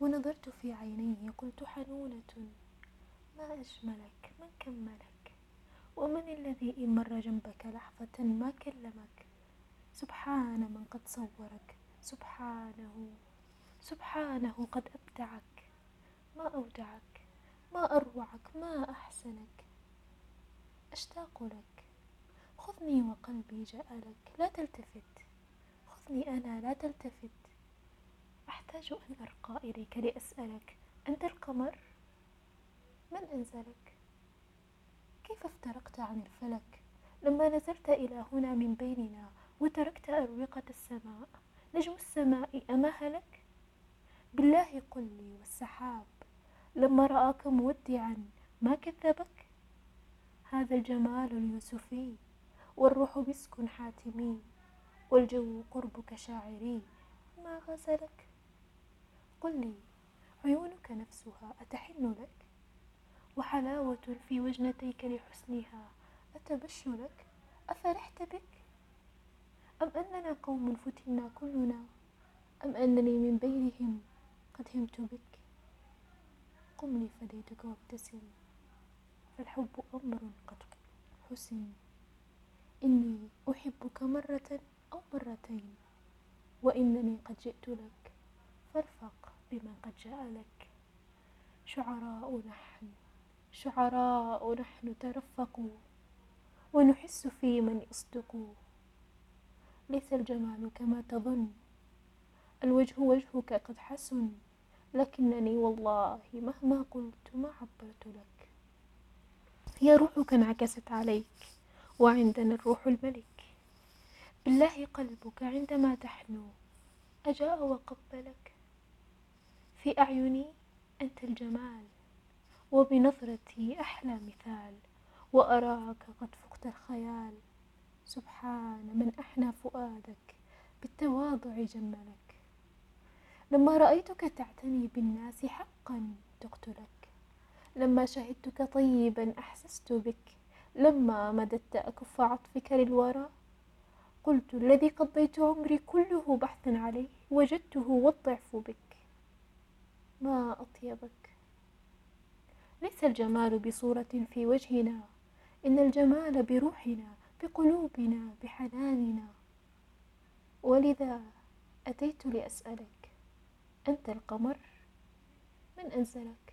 ونظرت في عينيه قلت حنونة ما أجملك من كملك ومن الذي إن مر جنبك لحظة ما كلمك؟ سبحان من قد صورك سبحانه سبحانه قد أبدعك ما أودعك ما أروعك ما أحسنك أشتاق لك. خذني وقلبي جاء لك لا تلتفت خذني أنا لا تلتفت. أحتاج أن أرقى إليك لأسألك أنت القمر؟ من أنزلك؟ كيف افترقت عن الفلك؟ لما نزلت إلى هنا من بيننا وتركت أروقة السماء نجم السماء أما هلك؟ بالله قل لي والسحاب لما رآك مودعا ما كذبك؟ هذا الجمال اليوسفي والروح مسك حاتمي والجو قربك شاعري ما غزلك؟ قل لي عيونك نفسها أتحن لك؟ وحلاوة في وجنتيك لحسنها أتبش لك؟ أفرحت بك؟ أم أننا قوم فتنا كلنا؟ أم أنني من بينهم قد همت بك؟ قم لي فديتك وابتسم فالحب أمر قد حسن. إني أحبك مرة أو مرتين وإنني قد جئت لك. فارفق بمن قد جاء لك. شعراء نحن شعراء نحن ترفقوا ونحس في من يصدق. ليس الجمال كما تظن الوجه وجهك قد حسن لكنني والله مهما قلت ما عبرت لك. هي روحك انعكست عليك وعندنا الروح الملك. بالله قلبك عندما تحنو أجاء وقبلك في أعيني أنت الجمال وبنظرتي أحلى مثال وأراك قد فقت الخيال. سبحان من أحنى فؤادك بالتواضع جملك. لما رأيتك تعتني بالناس حقا تقتلك. لما شهدتك طيبا أحسست بك. لما مددت أكف عطفك للورى. قلت الذي قضيت عمري كله بحثا عليه وجدته والضعف بك. ما أطيبك؟ ليس الجمال بصورة في وجهنا إن الجمال بروحنا بقلوبنا بحناننا. ولذا أتيت لأسألك أنت القمر؟ من أنزلك؟